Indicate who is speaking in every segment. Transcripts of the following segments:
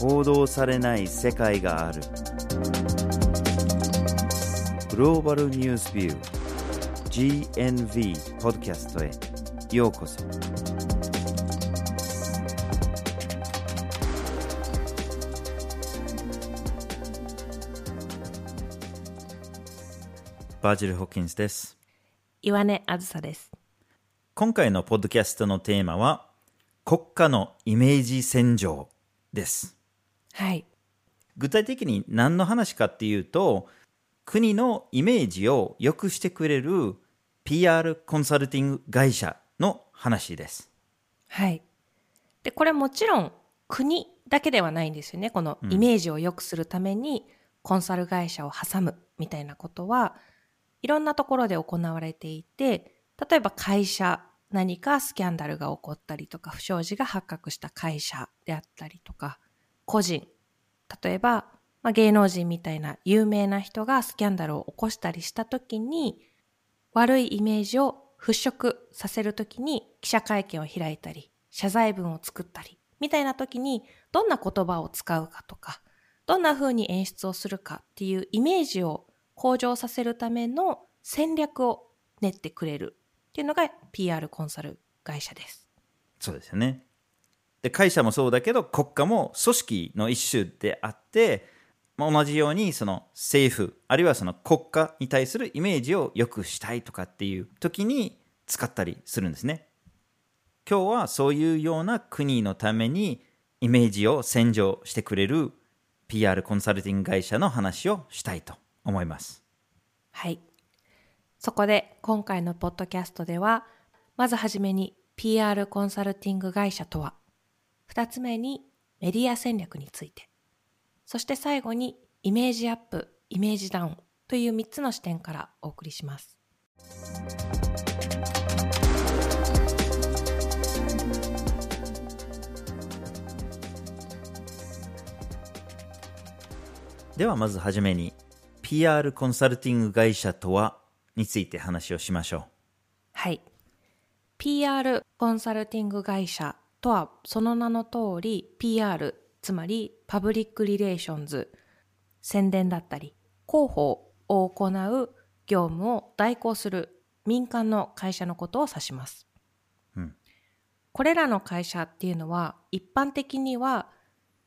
Speaker 1: 報道されない世界がある。グローバルニュースビュー GNV ポッドキャストへようこそ。バージル・ホッキンスです。
Speaker 2: 岩根あずさです。
Speaker 1: 今回のポッドキャストのテーマは国家のイメージ洗浄です
Speaker 2: はい。
Speaker 1: 具体的に何の話かっていうと国のイメージを良くしてくれる PR コンサルティング会社の話です
Speaker 2: はい。で、これもちろん国だけではないんですよね。このイメージを良くするためにコンサル会社を挟むみたいなことはいろんなところで行われていて、例えば会社、何かスキャンダルが起こったりとか、不祥事が発覚した会社であったりとか、個人、例えば、まあ、芸能人みたいな有名な人がスキャンダルを起こしたりしたときに、悪いイメージを払拭させるときに記者会見を開いたり、謝罪文を作ったり、みたいなときにどんな言葉を使うかとか、どんな風に演出をするかっていうイメージを向上させるための戦略を練ってくれるっていうのが PR コンサル会社です。
Speaker 1: そうですよねで会社もそうだけど国家も組織の一種であってまあ同じようにその政府あるいはその国家に対するイメージを良くしたいとかっていう時に使ったりするんですね今日はそういうような国のためにイメージを洗浄してくれる PR コンサルティング会社の話をしたいと思います
Speaker 2: はい。そこで今回のポッドキャストでは、まずはじめに PR コンサルティング会社とは、二つ目にメディア戦略について、そして最後にイメージアップ、イメージダウンという三つの視点からお送りします。
Speaker 1: ではまずはじめに PR コンサルティング会社とはについて話をしましょう
Speaker 2: はい。PR コンサルティング会社とはその名の通り PR つまりパブリックリレーションズ宣伝だったり広報を行う業務を代行する民間の会社のことを指します。
Speaker 1: うん
Speaker 2: これらの会社っていうのは一般的には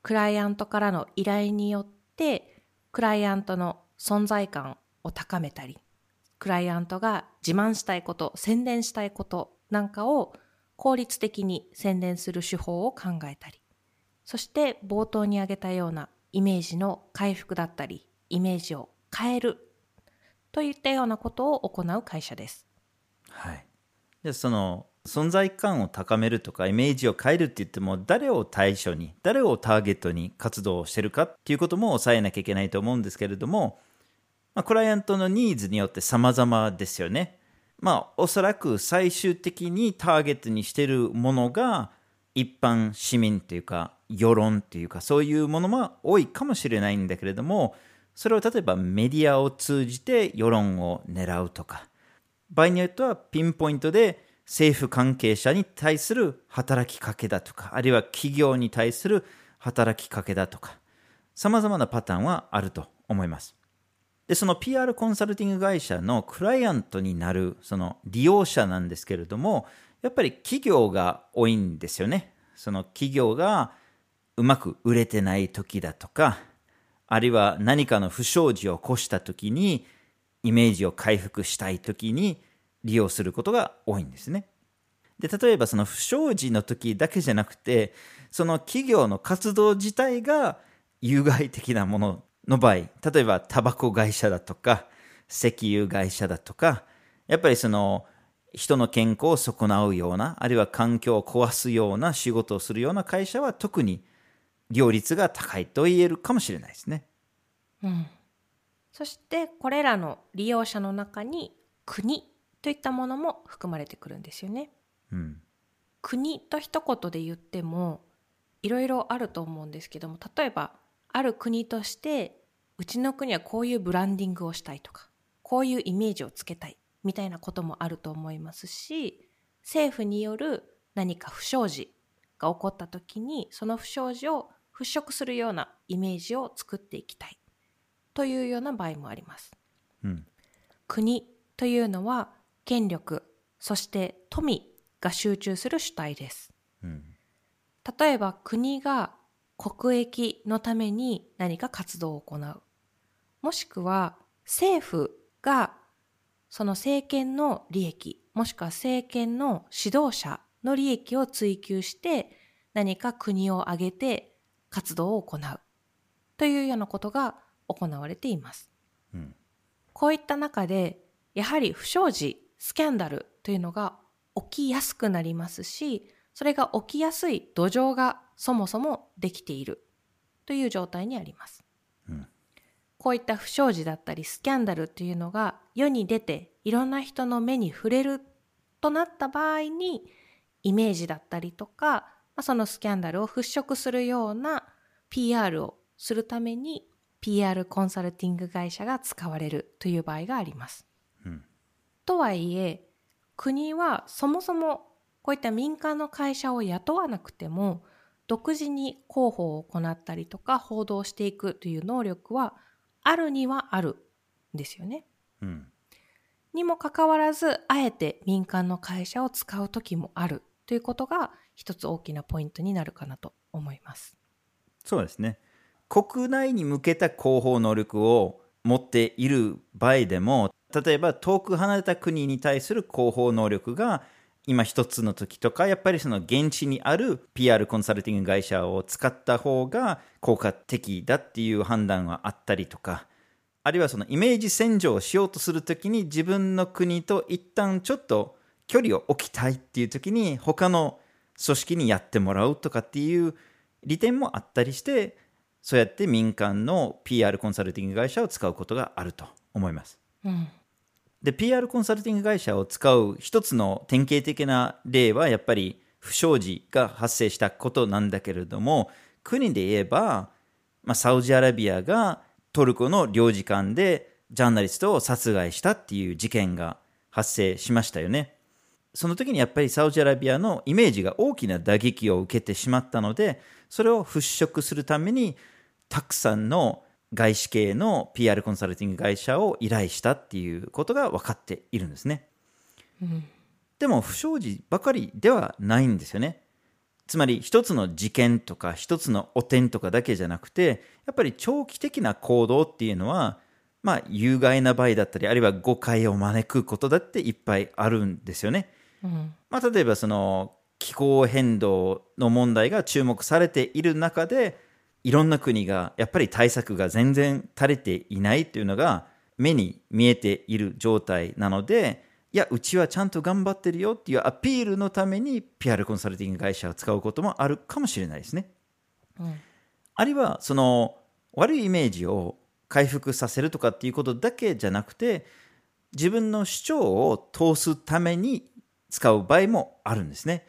Speaker 2: クライアントからの依頼によってクライアントの存在感を高めたりクライアントが自慢したいこと、宣伝したいことなんかを効率的に宣伝する手法を考えたり、そして冒頭に挙げたようなイメージの回復だったり、イメージを変えるといったようなことを行う会社です。
Speaker 1: はい、でその存在感を高めるとかイメージを変えるって言っても誰を対象に誰をターゲットに活動をしてるかっていうことも抑えなきゃいけないと思うんですけれども、まあ、クライアントのニーズによって様々ですよね。まあおそらく最終的にターゲットにしてるものが一般市民というか世論というかそういうものも多いかもしれないんだけれどもそれを例えばメディアを通じて世論を狙うとか場合によってはピンポイントで政府関係者に対する働きかけだとかあるいは企業に対する働きかけだとか様々なパターンはあると思います。でその PR コンサルティング会社のクライアントになるその利用者なんですけれどもやっぱり企業が多いんですよねその企業がうまく売れてない時だとかあるいは何かの不祥事を起こした時にイメージを回復したい時に利用することが多いんですね。で例えばその不祥事の時だけじゃなくてその企業の活動自体が有害的なものの場合例えばタバコ会社だとか石油会社だとかやっぱりその人の健康を損なうようなあるいは環境を壊すような仕事をするような会社は特に両率が高いと言えるかもしれないですね。
Speaker 2: うん。そしてこれらの利用者の中に国といったものも含まれてくるんですよね。
Speaker 1: うん、
Speaker 2: 国と一言で言ってもいろいろあると思うんですけども例えばある国としてうちの国はこういうブランディングをしたいとかこういうイメージをつけたいみたいなこともあると思いますし政府による何か不祥事が起こった時にその不祥事を払拭するようなイメージを作っていきたいというような場合もあります。
Speaker 1: うん。
Speaker 2: 国というのは権力、そして富が集中する主体です。
Speaker 1: うん。
Speaker 2: 例えば国が国益のために何か活動を行う。もしくは政府がその政権の利益、もしくは政権の指導者の利益を追求して何か国を挙げて活動を行う。というようなことが行われています。
Speaker 1: うん。
Speaker 2: こういった中で、やはり不祥事、スキャンダルというのが起きやすくなりますし、それが起きやすい土壌がそもそもできているという状態にあります。
Speaker 1: うん
Speaker 2: こういった不祥事だったりスキャンダルというのが世に出ていろんな人の目に触れるとなった場合にイメージだったりとか、まあ、そのスキャンダルを払拭するような PR をするために PR コンサルティング会社が使われるという場合があります。
Speaker 1: うん。
Speaker 2: とはいえ国はそもそもこういった民間の会社を雇わなくても独自に広報を行ったりとか報道していくという能力はあるにはあるんですよね。
Speaker 1: うん。
Speaker 2: にもかかわらずあえて民間の会社を使う時もあるということが一つ大きなポイントになるかなと思います。
Speaker 1: そうですね。国内に向けた広報能力を持っている場合でも、例えば遠く離れた国に対する広報能力が今一つの時とか、やっぱりその現地にある PR コンサルティング会社を使った方が効果的だっていう判断はあったりとか、あるいはそのイメージ洗浄をしようとするときに自分の国と一旦ちょっと距離を置きたいっていうときに他の組織にやってもらうとかっていう利点もあったりしてそうやって民間の PR コンサルティング会社を使うことがあると思います。
Speaker 2: うん。
Speaker 1: で PR コンサルティング会社を使う一つの典型的な例はやっぱり不祥事が発生したことなんだけれども国で言えば、まあ、サウジアラビアがトルコの領事館でジャーナリストを殺害したっていう事件が発生しましたよね。その時にやっぱりサウジアラビアのイメージが大きな打撃を受けてしまったのでそれを払拭するためにたくさんの外資系の PR コンサルティング会社を依頼したっていうことが分かっているんですね。
Speaker 2: うん。
Speaker 1: でも不祥事ばかりではないんですよね。つまり一つの事件とか一つの汚点とかだけじゃなくてやっぱり長期的な行動っていうのはまあ有害な場合だったりあるいは誤解を招くことだっていっぱいあるんですよね。
Speaker 2: うん。
Speaker 1: まあ、例えばその気候変動の問題が注目されている中でいろんな国がやっぱり対策が全然足りていないというのが目に見えている状態なのでいやうちはちゃんと頑張ってるよっていうアピールのために PR コンサルティング会社を使うこともあるかもしれないですね。
Speaker 2: うん。
Speaker 1: あるいはその悪いイメージを回復させるとかっていうことだけじゃなくて自分の主張を通すために使う場合もあるんですね。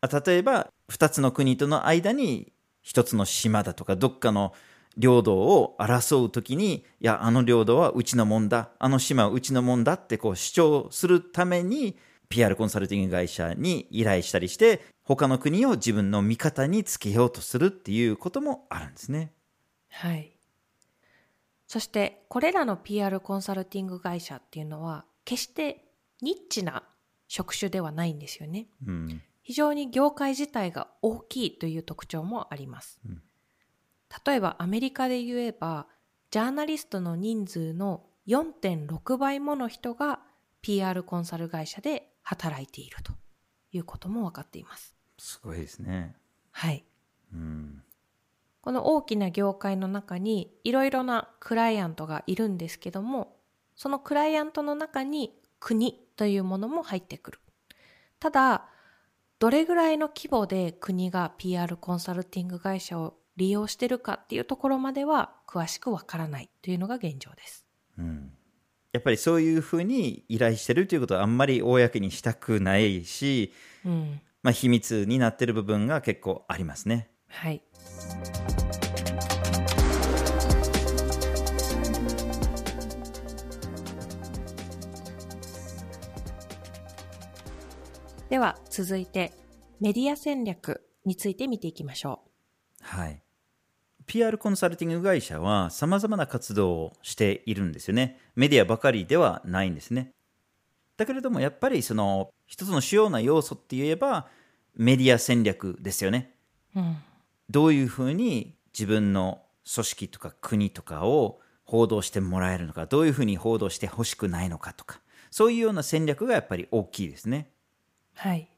Speaker 1: あ例えば2つの国との間に1つの島だとかどっかの領土を争うときにいやあの領土はうちのもんだあの島はうちのもんだってこう主張するために PR コンサルティング会社に依頼したりして他の国を自分の味方につけようとするっていうこともあるんですね。
Speaker 2: はい。そして、これらの PR コンサルティング会社っていうのは、決してニッチな職種ではないんですよね。
Speaker 1: うん
Speaker 2: 非常に業界自体が大きいという特徴もあります。
Speaker 1: うん
Speaker 2: 例えばアメリカで言えば、ジャーナリストの人数の4.6倍もの人が PR コンサル会社で働いているということも分かっています。
Speaker 1: すごいですね。
Speaker 2: はい。
Speaker 1: うん
Speaker 2: この大きな業界の中にいろいろなクライアントがいるんですけども、そのクライアントの中に国というものも入ってくる。ただ、どれぐらいの規模で国が PR コンサルティング会社を利用してるかっていうところまでは詳しくわからないというのが現状です。
Speaker 1: うんやっぱりそういうふうに依頼してるということはあんまり公にしたくないし、
Speaker 2: うん。
Speaker 1: まあ、秘密になってる部分が結構ありますね。
Speaker 2: はい。では続いてメディア戦略について見ていきましょう。
Speaker 1: はい。PR コンサルティング会社は様々な活動をしているんですよね。メディアばかりではないんですね。だけれどもやっぱりその一つの主要な要素って言えばメディア戦略ですよね。
Speaker 2: うん。
Speaker 1: どういうふうに自分の組織とか国とかを報道してもらえるのか、どういうふうに報道してほしくないのかとか、そういうような戦略がやっぱり大きいですね。
Speaker 2: はい。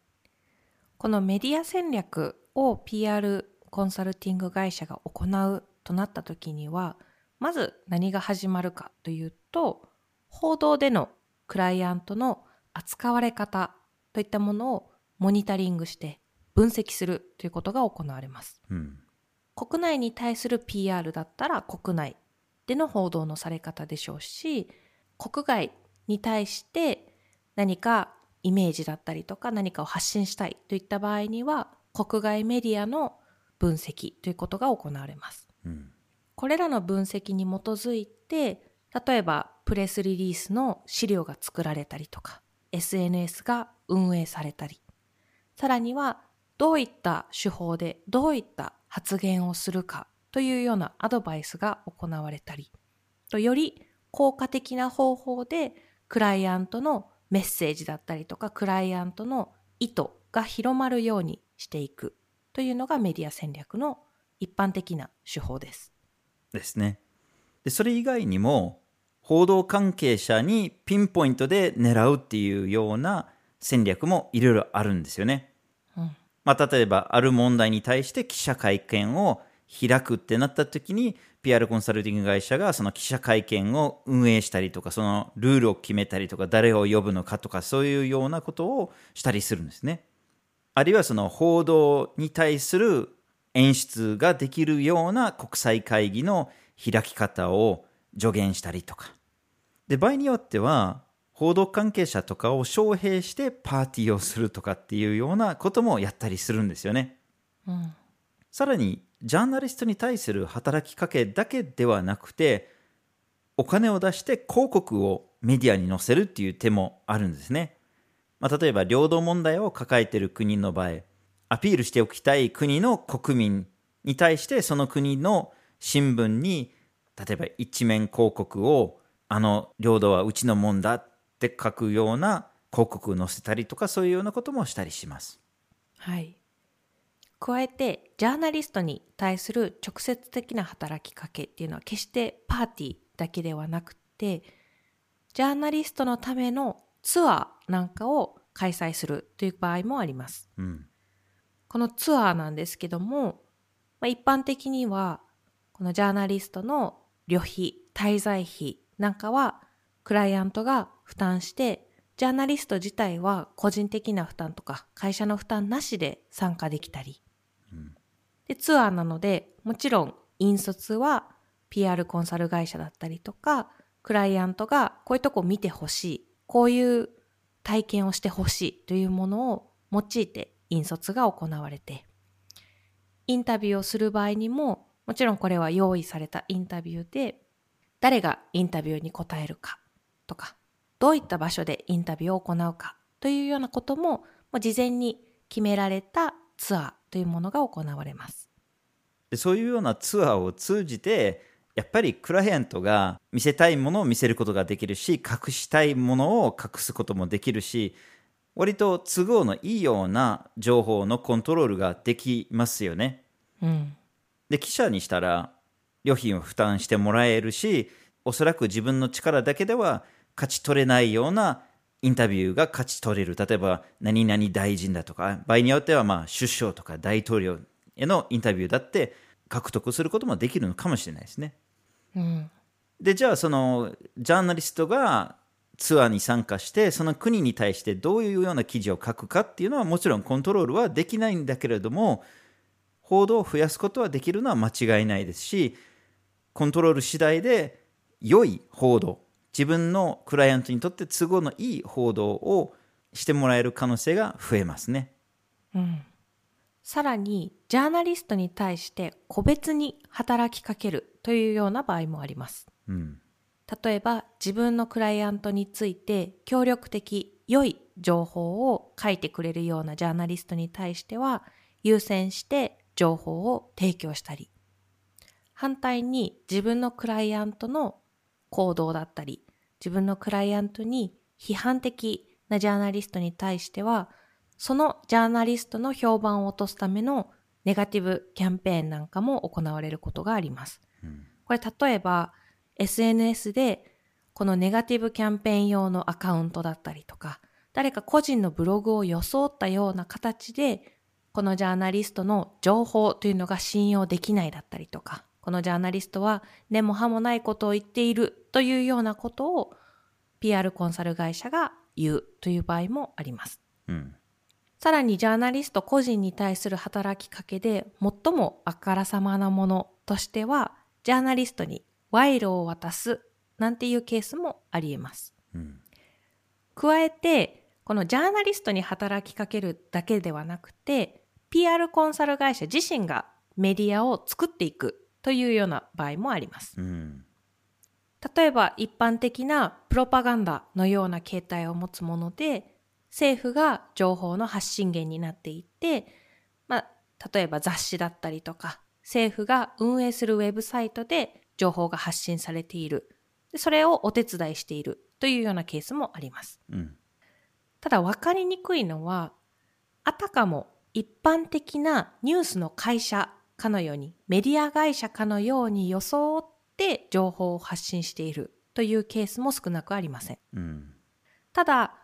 Speaker 2: このメディア戦略を PR コンサルティング会社が行うとなった時には、まず何が始まるかというと、報道でのクライアントの扱われ方といったものをモニタリングして分析するということが行われます。
Speaker 1: うん。
Speaker 2: 国内に対する PR だったら国内での報道のされ方でしょうし、国外に対して何かイメージだったりとか何かを発信したいといった場合には、国外メディアの分析ということが行われます。
Speaker 1: うん。
Speaker 2: これらの分析に基づいて、例えばプレスリリースの資料が作られたりとか、SNS が運営されたり、さらにはどういった手法でどういった発言をするかというようなアドバイスが行われたり、とより効果的な方法でクライアントのメッセージだったりとか、クライアントの意図が広まるようにしていくというのがメディア戦略の一般的な手法です。
Speaker 1: ですね。で、それ以外にも、報道関係者にピンポイントで狙うっていうような戦略もいろいろあるんですよね。
Speaker 2: うん
Speaker 1: まあ、例えば、ある問題に対して記者会見を開くってなった時に、PR コンサルティング会社がその記者会見を運営したりとか、そのルールを決めたりとか、誰を呼ぶのかとか、そういうようなことをしたりするんですね。あるいはその報道に対する演出ができるような国際会議の開き方を助言したりとか。で、場合によっては、報道関係者とかを招聘してパーティーをするとかっていうようなこともやったりするんですよね。
Speaker 2: うん
Speaker 1: さらに、ジャーナリストに対する働きかけだけではなくて、お金を出して広告をメディアに載せるっていう手もあるんですね。まあ、例えば、領土問題を抱えている国の場合、アピールしておきたい国の国民に対して、その国の新聞に、例えば一面広告を、あの領土はうちのもんだって書くような広告を載せたりとか、そういうようなこともしたりします。
Speaker 2: はい。加えて、ジャーナリストに対する直接的な働きかけっていうのは決してパーティーだけではなくて、ジャーナリストのためのツアーなんかを開催するという場合もあります。
Speaker 1: うん。
Speaker 2: このツアーなんですけども、まあ、一般的には、このジャーナリストの旅費、滞在費なんかは、クライアントが負担して、ジャーナリスト自体は個人的な負担とか会社の負担なしで参加できたり。で、ツアーなので、もちろん引率は PR コンサル会社だったりとか、クライアントがこういうとこ見てほしい、こういう体験をしてほしいというものを用いて引率が行われて、インタビューをする場合にも、もちろんこれは用意されたインタビューで、誰がインタビューに答えるかとか、どういった場所でインタビューを行うかというようなことも、もう事前に決められたツアーというものが行われます。
Speaker 1: でそういうようなツアーを通じてやっぱりクライアントが見せたいものを見せることができるし隠したいものを隠すこともできるし割と都合のいいような情報のコントロールができますよね。
Speaker 2: うん。
Speaker 1: で記者にしたら旅費を負担してもらえるしおそらく自分の力だけでは勝ち取れないようなインタビューが勝ち取れる例えば何々大臣だとか場合によってはまあ首相とか大統領へのインタビューだって獲得することもできるのかもしれないですね
Speaker 2: うん。
Speaker 1: でじゃあそのジャーナリストがツアーに参加してその国に対してどういうような記事を書くかっていうのはもちろんコントロールはできないんだけれども報道を増やすことはできるのは間違いないですしコントロール次第で良い報道自分のクライアントにとって都合のいい報道をしてもらえる可能性が増えますね。
Speaker 2: うん。さらに、ジャーナリストに対して個別に働きかけるというような場合もあります。
Speaker 1: うん。
Speaker 2: 例えば、自分のクライアントについて協力的、良い情報を書いてくれるようなジャーナリストに対しては、優先して情報を提供したり、反対に自分のクライアントの行動だったり、自分のクライアントに批判的なジャーナリストに対しては、そのジャーナリストの評判を落とすためのネガティブキャンペーンなんかも行われることがあります。うん、これ例えば SNS でこのネガティブキャンペーン用のアカウントだったりとか、誰か個人のブログを装ったような形で、このジャーナリストの情報というのが信用できないだったりとか、このジャーナリストは根も葉もないことを言っているというようなことを PR コンサル会社が言うという場合もあります。うん、さらにジャーナリスト個人に対する働きかけで最もあからさまなものとしては、ジャーナリストに賄賂を渡すなんていうケースもあり得ます。うん、加えて、このジャーナリストに働きかけるだけではなくて、PR コンサル会社自身がメディアを作っていくというような場合もあります。うん、例えば一般的なプロパガンダのような形態を持つもので、政府が情報の発信源になっていて、まあ、例えば雑誌だったりとか、政府が運営するウェブサイトで情報が発信されている。それをお手伝いしているというようなケースもあります。うん、ただ分かりにくいのは、あたかも一般的なニュースの会社かのように、メディア会社かのように装って情報を発信しているというケースも少なくありません。うん、ただ、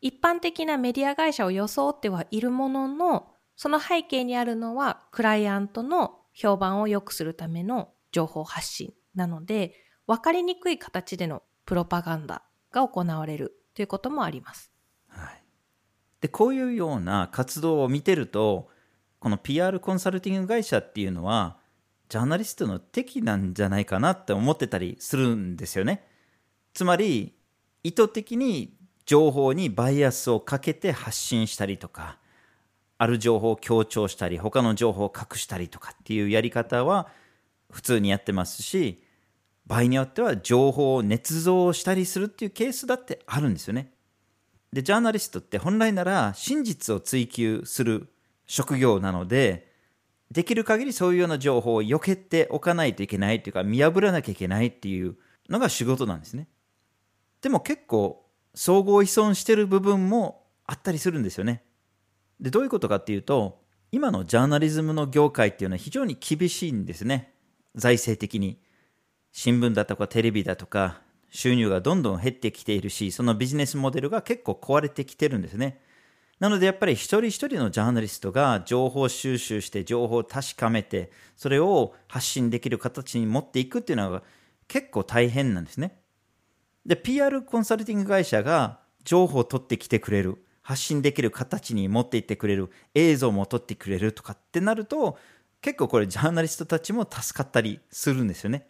Speaker 2: 一般的なメディア会社を装ってはいるものの、その背景にあるのは、クライアントの評判を良くするための情報発信なので、分かりにくい形でのプロパガンダが行われるということもあります。
Speaker 1: はい、でこういうような活動を見てるとこの PR コンサルティング会社っていうのはジャーナリストの敵なんじゃないかなって思ってたりするんですよね。つまり意図的に情報にバイアスをかけて発信したりとかある情報を強調したり他の情報を隠したりとかっていうやり方は普通にやってますし場合によっては情報を捏造したりするっていうケースだってあるんですよね。で、ジャーナリストって本来なら真実を追求する職業なので、できる限りそういうような情報を避けておかないといけないというか、見破らなきゃいけないっていうのが仕事なんですね。でも結構、総合依存してる部分もあったりするんですよね。で、どういうことかっていうと、今のジャーナリズムの業界っていうのは非常に厳しいんですね。財政的に。新聞だとかテレビだとか収入がどんどん減ってきているし、そのビジネスモデルが結構壊れてきてるんですね。なのでやっぱり一人一人のジャーナリストが情報収集して情報を確かめて、それを発信できる形に持っていくっていうのが結構大変なんですね。で、PR コンサルティング会社が情報を取ってきてくれる、発信できる形に持っていってくれる、映像も撮ってくれるとかってなると、結構これジャーナリストたちも助かったりするんですよね。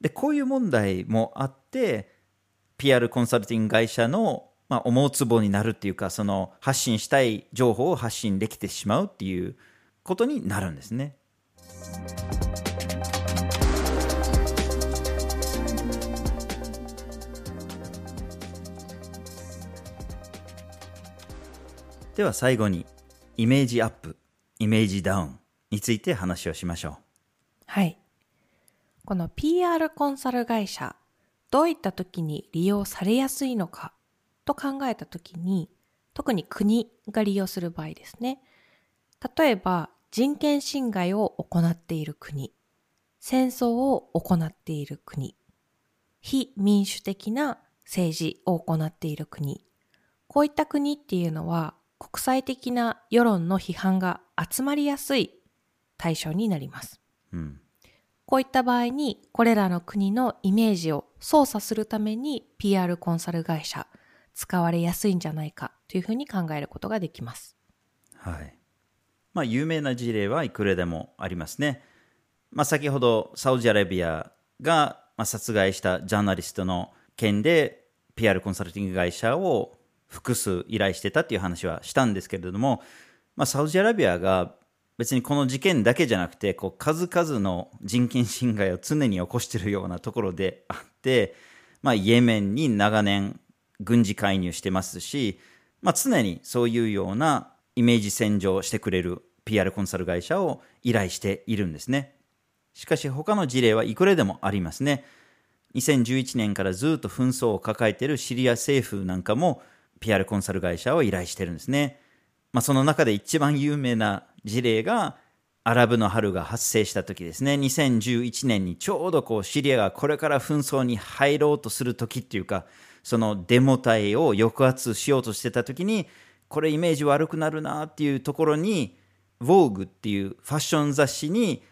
Speaker 1: で、こういう問題もあって、PR コンサルティング会社の、まあ、思うツボになるっていうか、その発信したい情報を発信できてしまうっていうことになるんですね。では最後に、イメージアップ、イメージダウンについて話をしましょう。
Speaker 2: はい。この PR コンサル会社、どういった時に利用されやすいのかと考えた時に、特に国が利用する場合ですね。例えば、人権侵害を行っている国、戦争を行っている国、非民主的な政治を行っている国、こういった国っていうのは国際的な世論の批判が集まりやすい対象になります。うんこういった場合に、これらの国のイメージを操作するために PR コンサル会社、使われやすいんじゃないかというふうに考えることができます。
Speaker 1: はい。まあ、有名な事例はいくらでもありますね。まあ、先ほどサウジアラビアが殺害したジャーナリストの件で PR コンサルティング会社を複数依頼してたっていう話はしたんですけれども、まあ、サウジアラビアが別にこの事件だけじゃなくて、こう数々の人権侵害を常に起こしているようなところであって、まあ、イエメンに長年軍事介入してますし、まあ、常にそういうようなイメージ洗浄してくれる PR コンサル会社を依頼しているんですね。しかし他の事例はいくらでもありますね。2011年からずっと紛争を抱えているシリア政府なんかも PR コンサル会社を依頼してるんですね。まあ、その中で一番有名な事例がアラブの春が発生した時ですね。2011年にちょうどこうシリアがこれから紛争に入ろうとする時っていうか、そのデモ隊を抑圧しようとしてた時に、これイメージ悪くなるなっていうところに、Vogue っていうファッション雑誌に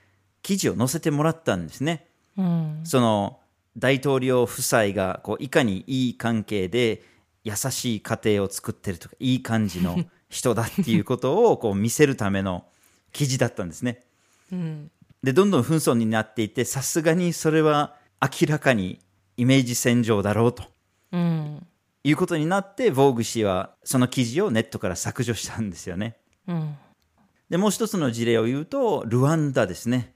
Speaker 1: 記事を載せてもらったんですね。
Speaker 2: うん、
Speaker 1: その大統領夫妻がこういかにいい関係で優しい家庭を作ってるとかいい感じの 人だっていうことをこう見せるための記事だったんですね。
Speaker 2: うん、
Speaker 1: でどんどん紛争になっていってさすがにそれは明らかにイメージ戦場だろうと、
Speaker 2: うん、
Speaker 1: いうことになってヴォーグ氏はその記事をネットから削除したんですよね。
Speaker 2: うん、
Speaker 1: でもう一つの事例を言うとルワンダですね。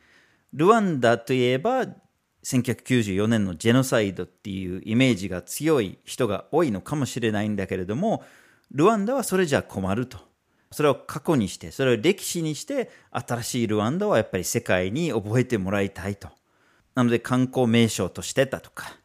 Speaker 1: ルワンダといえば1994年のジェノサイドっていうイメージが強い人が多いのかもしれないんだけれどもルワンダはそれじゃ困るとそれを過去にしてそれを歴史にして新しいルワンダはやっぱり世界に覚えてもらいたいとなので観光名所としてだとか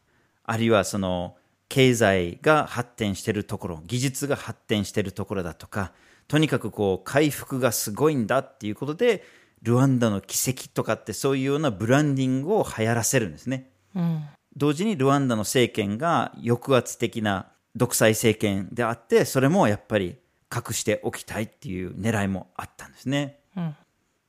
Speaker 1: あるいはその経済が発展しているところ技術が発展しているところだとかとにかくこう回復がすごいんだっていうことでルワンダの奇跡とかってそういうようなブランディングを流行らせるんですね。
Speaker 2: うん、
Speaker 1: 同時にルワンダの政権が抑圧的な独裁政権であってそれもやっぱり隠しておきたいっていう狙いもあったんですね。
Speaker 2: うん、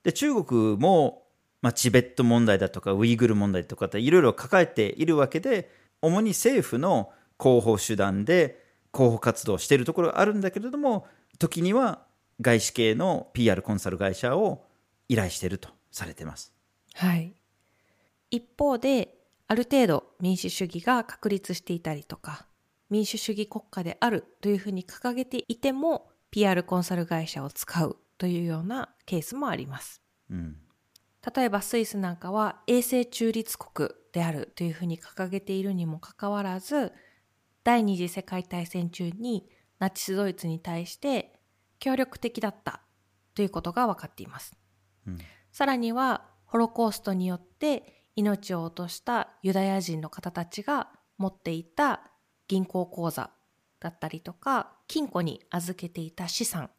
Speaker 1: で中国も、まあ、チベット問題だとかウイグル問題とかっていろいろ抱えているわけで主に政府の広報手段で広報活動をしているところがあるんだけれども時には外資系の PR コンサル会社を依頼しているとされています。
Speaker 2: はい。一方で、ある程度民主主義が確立していたりとか、民主主義国家であるというふうに掲げていても、PR コンサル会社を使うというようなケースもあります。
Speaker 1: うん、
Speaker 2: 例えばスイスなんかは永世中立国であるというふうに掲げているにもかかわらず、第二次世界大戦中にナチスドイツに対して協力的だったということが分かっています。さらにはホロコーストによって命を落としたユダヤ人の方たちが持っていた銀行口座だったりとか金庫に預けていた資産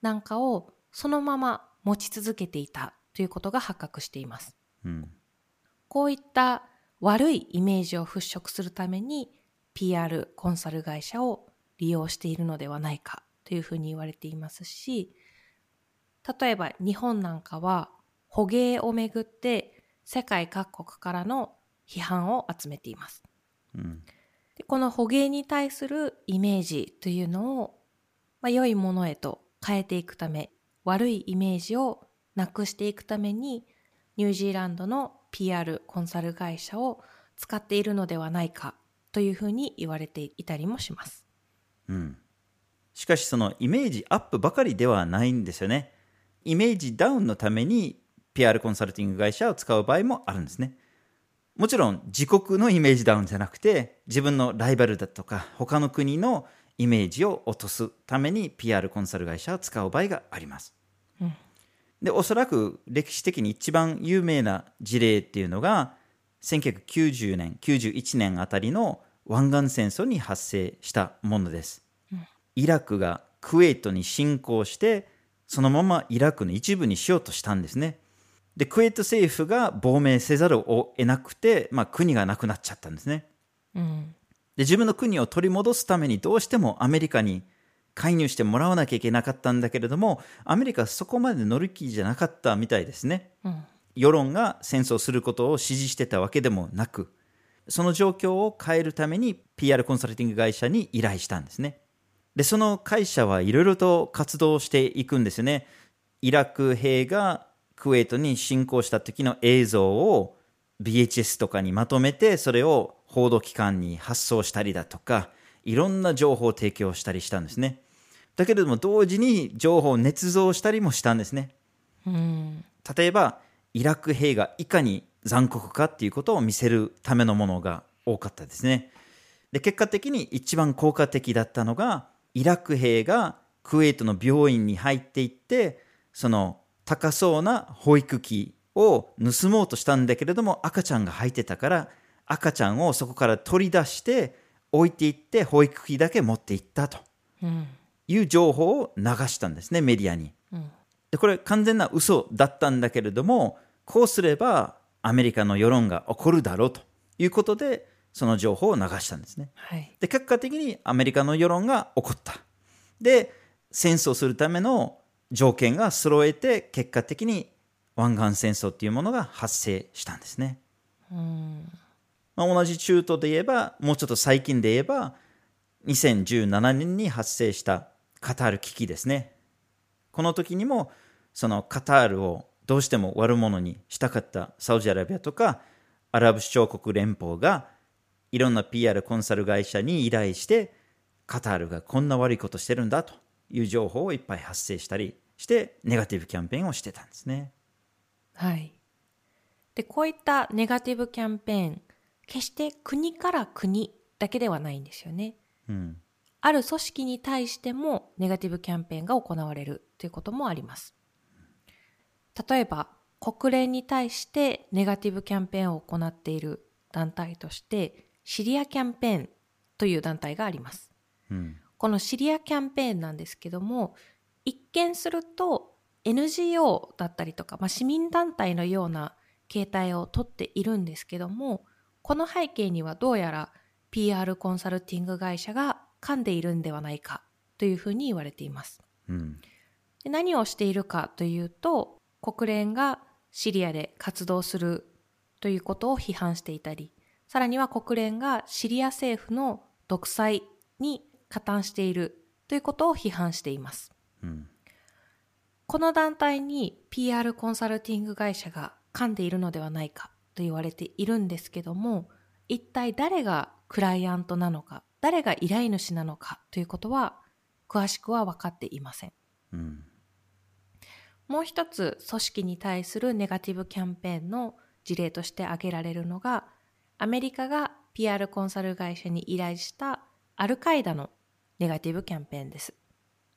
Speaker 2: なんかをそのまま持ち続けていたということが発覚しています。
Speaker 1: うん、
Speaker 2: こういった悪いイメージを払拭するために PR コンサル会社を利用しているのではないかというふうに言われていますし例えば日本なんかは捕鯨をめぐって世界各国からの批判を集めています。
Speaker 1: うん、
Speaker 2: でこの捕鯨に対するイメージというのを、まあ、良いものへと変えていくため悪いイメージをなくしていくためにニュージーランドの PR コンサル会社を使っているのではないかというふうに言われていたりもします。
Speaker 1: うん、しかしそのイメージアップばかりではないんですよね。イメージダウンのために PR コンサルティング会社を使う場合もあるんですね。もちろん自国のイメージダウンじゃなくて自分のライバルだとか他の国のイメージを落とすために PR コンサル会社を使う場合があります。
Speaker 2: うん、
Speaker 1: でおそらく歴史的に一番有名な事例っていうのが1990年91年あたりの湾岸戦争に発生したものです。
Speaker 2: うん、
Speaker 1: イラクがクウェートに侵攻してそのままイラクの一部にしようとしたんですね。で、クウェート政府が亡命せざるを得なくて、まあ、国がなくなっちゃったんですね。
Speaker 2: うん、
Speaker 1: で、自分の国を取り戻すためにどうしてもアメリカに介入してもらわなきゃいけなかったんだけれども、アメリカはそこまで乗る気じゃなかったみたいですね。
Speaker 2: うん、
Speaker 1: 世論が戦争することを支持してたわけでもなく、その状況を変えるために PR コンサルティング会社に依頼したんですね。で、その会社はいろいろと活動していくんですよね。イラク兵がクウェートに侵攻した時の映像を BHS とかにまとめて、それを報道機関に発送したりだとか、いろんな情報を提供したりしたんですね。だけれども同時に情報を捏造したりもしたんですね。
Speaker 2: うん、
Speaker 1: 例えば、イラク兵がいかに残酷かっていうことを見せるためのものが多かったですね。で、結果的に一番効果的だったのが、イラク兵がクウェートの病院に入っていってその高そうな保育器を盗もうとしたんだけれども赤ちゃんが入ってたから赤ちゃんをそこから取り出して置いていって保育器だけ持っていったと
Speaker 2: うん
Speaker 1: いう情報を流したんですねメディアに。
Speaker 2: うん
Speaker 1: でこれ完全な嘘だったんだけれどもこうすればアメリカの世論が起こるだろうということでその情報を流したんですね。
Speaker 2: はい
Speaker 1: で結果的にアメリカの世論が起こった。で戦争するための条件が揃えて結果的に湾岸戦争っていうものが発生したんですね。
Speaker 2: うん
Speaker 1: まあ、同じ中東で言えばもうちょっと最近で言えば2017年に発生したカタール危機ですね。この時にもそのカタールをどうしても悪者にしたかったサウジアラビアとかアラブ首長国連邦がいろんな PR コンサル会社に依頼してカタールがこんな悪いことしてるんだという情報をいっぱい発生したりしてネガティブキャンペーンをしてたんですね。
Speaker 2: はい。で、こういったネガティブキャンペーン、決して国から国だけではないんですよね。
Speaker 1: うん。
Speaker 2: ある組織に対してもネガティブキャンペーンが行われるということもあります。例えば、国連に対してネガティブキャンペーンを行っている団体として、シリアキャンペーンという団体があります。
Speaker 1: うん。
Speaker 2: このシリアキャンペーンなんですけども、一見すると NGO だったりとか、まあ、市民団体のような形態をとっているんですけども、この背景にはどうやら PR コンサルティング会社が噛んでいるんではないかというふうに言われています。
Speaker 1: うん。
Speaker 2: で何をしているかというと、国連がシリアで活動するということを批判していたり、さらには国連がシリア政府の独裁に加担しているということを批判しています。
Speaker 1: うん。
Speaker 2: この団体に PR コンサルティング会社が噛んでいるのではないかと言われているんですけども、一体誰がクライアントなのか、誰が依頼主なのかということは詳しくは分かっていません。
Speaker 1: うん。
Speaker 2: もう一つ組織に対するネガティブキャンペーンの事例として挙げられるのが、アメリカが PR コンサル会社に依頼したアルカイダのネガティブキャンペーンです。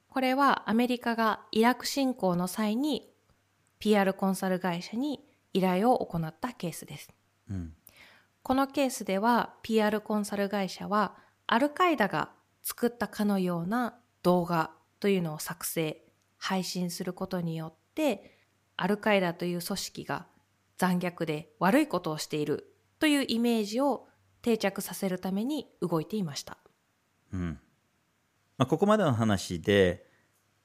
Speaker 2: これはアメリカがイラク侵攻の際に PR コンサル会社に依頼を行ったケースです。
Speaker 1: うん。
Speaker 2: このケースでは PR コンサル会社はアルカイダが作ったかのような動画というのを作成、配信することによってアルカイダという組織が残虐で悪いことをしているというイメージを定着させるために動いていました。
Speaker 1: うんまあ、ここまでの話で、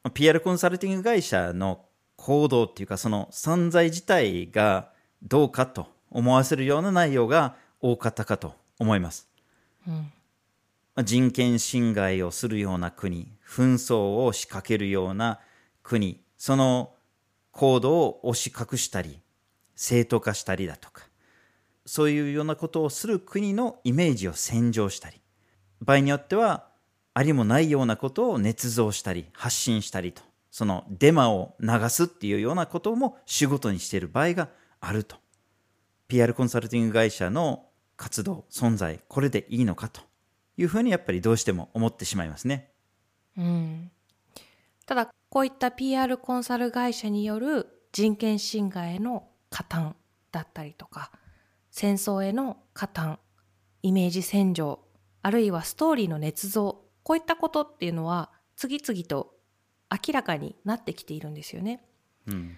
Speaker 1: まあ PR コンサルティング会社の行動っていうか、その存在自体がどうかと思わせるような内容が多かったかと思います。
Speaker 2: うん。
Speaker 1: まあ人権侵害をするような国、紛争を仕掛けるような国、その行動を押し隠したり、正当化したりだとか、そういうようなことをする国のイメージを洗浄したり、場合によっては、ありもないようなことを捏造したり、発信したりと、そのデマを流すっていうようなことも仕事にしている場合があると。PR コンサルティング会社の活動、存在、これでいいのかというふうにやっぱりどうしても思ってしまいますね。
Speaker 2: うん。ただ、こういった PR コンサル会社による人権侵害への加担だったりとか、戦争への加担、イメージ洗浄、あるいはストーリーの捏造、こういったことっていうのは次々と明らかになってきているんですよね。
Speaker 1: うん。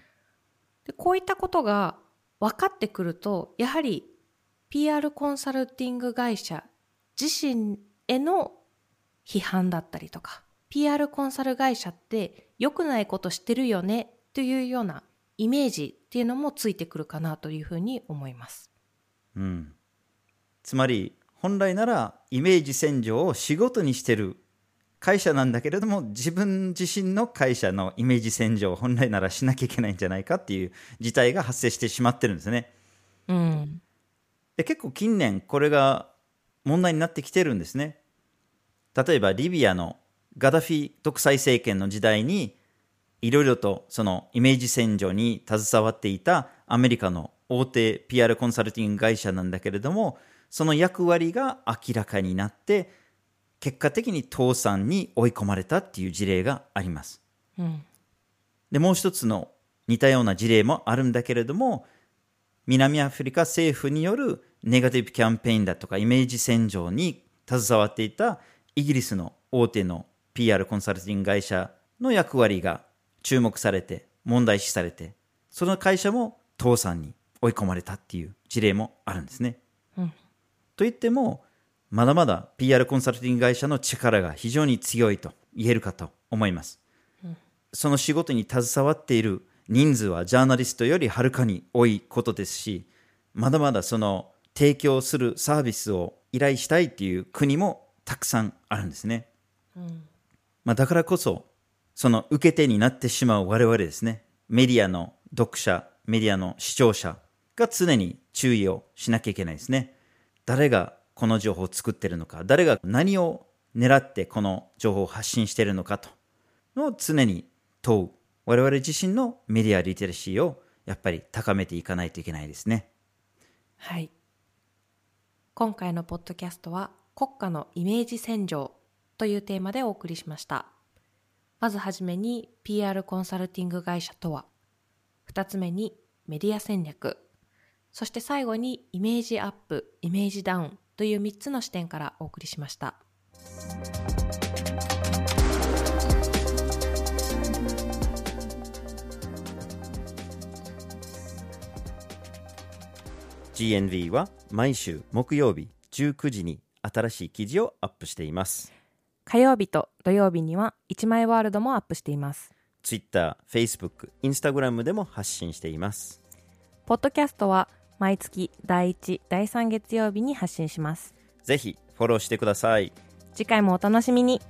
Speaker 2: でこういったことが分かってくると、やはり PR コンサルティング会社自身への批判だったりとか、PR コンサル会社って良くないことしてるよねというようなイメージっていうのもついてくるかなというふうに思います。
Speaker 1: うん。つまり、本来ならイメージ洗浄を仕事にしてる会社なんだけれども、自分自身の会社のイメージ洗浄を本来ならしなきゃいけないんじゃないかっていう事態が発生してしまってるんですね。
Speaker 2: うん。
Speaker 1: で結構近年これが問題になってきてるんですね。例えばリビアのガダフィ独裁政権の時代にいろいろとそのイメージ洗浄に携わっていたアメリカの大手 PR コンサルティング会社なんだけれどもその役割が明らかになって結果的に倒産に追い込まれたっていう事例があります。
Speaker 2: うん。
Speaker 1: でもう一つの似たような事例もあるんだけれども南アフリカ政府によるネガティブキャンペーンだとかイメージ洗浄に携わっていたイギリスの大手の PR コンサルティング会社の役割が注目されて問題視されてその会社も倒産に追い込まれたっていう事例もあるんですね。
Speaker 2: うん
Speaker 1: といってもまだまだ PR コンサルティング会社の力が非常に強いと言えるかと思います。その仕事に携わっている人数はジャーナリストよりはるかに多いことですし、まだまだその提供するサービスを依頼したいっていう国もたくさんあるんですね。まあ、だからこそ、その受け手になってしまう我々ですね、メディアの読者、メディアの視聴者が常に注意をしなきゃいけないですね。誰がこの情報を作ってるのか、誰が何を狙ってこの情報を発信してるのかとのを常に問う。我々自身のメディアリテラシーをやっぱり高めていかないといけないですね。
Speaker 2: はい。今回のポッドキャストは国家のイメージ洗浄というテーマでお送りしました。まずはじめに PR コンサルティング会社とは、二つ目にメディア戦略、そして最後にイメージアップ、イメージダウンという3つの視点からお送りしました。
Speaker 1: GNV は毎週木曜日19時に新しい記事をアップしています。
Speaker 2: 火曜日と土曜日には1枚ワールドもアップしています。
Speaker 1: Twitter、Facebook、Instagram でも発信しています。
Speaker 2: ポッドキャストは毎月第1、第3月曜日に発信します。
Speaker 1: ぜひフォローしてください。
Speaker 2: 次回もお楽しみに。